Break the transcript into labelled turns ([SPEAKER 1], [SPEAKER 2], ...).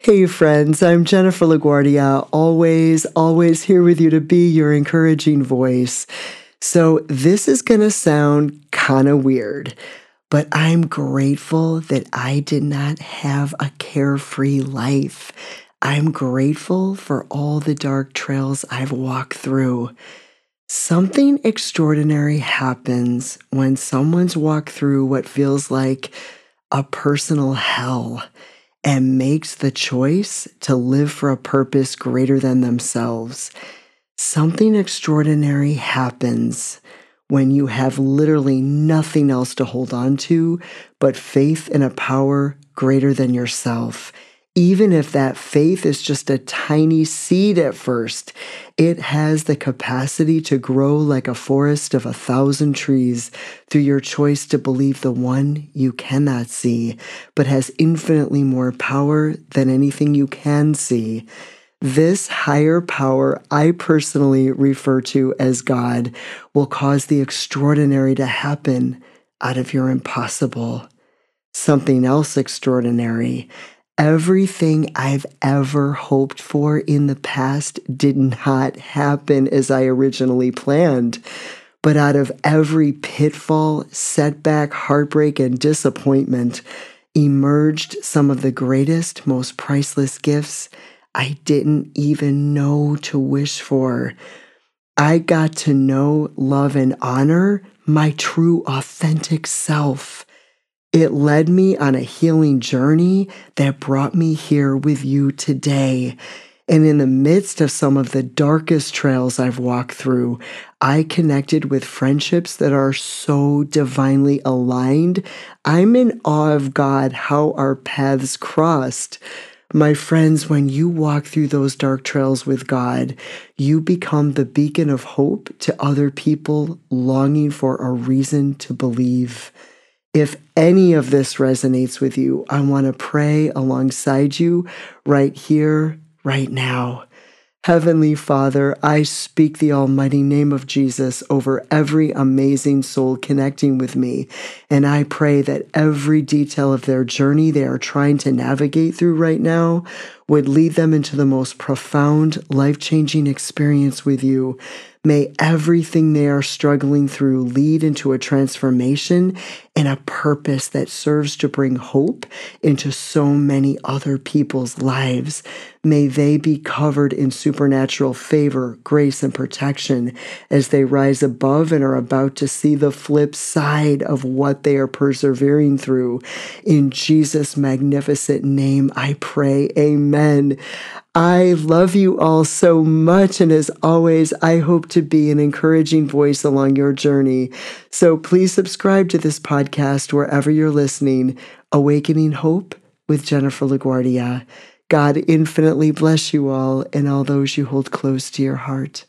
[SPEAKER 1] Hey, friends, I'm Jennifer LaGuardia, always, always here with you to be your encouraging voice. So, this is going to sound kind of weird, but I'm grateful that I did not have a carefree life. I'm grateful for all the dark trails I've walked through. Something extraordinary happens when someone's walked through what feels like a personal hell and makes the choice to live for a purpose greater than themselves. Something extraordinary happens when you have literally nothing else to hold on to but faith in a power greater than yourself even if that faith is just a tiny seed at first, it has the capacity to grow like a forest of a thousand trees through your choice to believe the one you cannot see, but has infinitely more power than anything you can see. This higher power I personally refer to as God will cause the extraordinary to happen out of your impossible. Something else extraordinary Everything I've ever hoped for in the past did not happen as I originally planned. But out of every pitfall, setback, heartbreak, and disappointment emerged some of the greatest, most priceless gifts I didn't even know to wish for. I got to know, love, and honor my true, authentic self. It led me on a healing journey that brought me here with you today. And in the midst of some of the darkest trails I've walked through, I connected with friendships that are so divinely aligned. I'm in awe of God how our paths crossed. My friends, when you walk through those dark trails with God, you become the beacon of hope to other people longing for a reason to believe. If any of this resonates with you, I want to pray alongside you right here, right now. Heavenly Father, I speak the almighty name of Jesus over every amazing soul connecting with me. And I pray that every detail of their journey they are trying to navigate through right now would lead them into the most profound, life changing experience with you. May everything they are struggling through lead into a transformation and a purpose that serves to bring hope into so many other people's lives. May they be covered in supernatural favor, grace, and protection as they rise above and are about to see the flip side of what they are persevering through. In Jesus' magnificent name, I pray. Amen. I love you all so much. And as always, I hope to be an encouraging voice along your journey. So please subscribe to this podcast wherever you're listening. Awakening Hope with Jennifer LaGuardia. God infinitely bless you all and all those you hold close to your heart.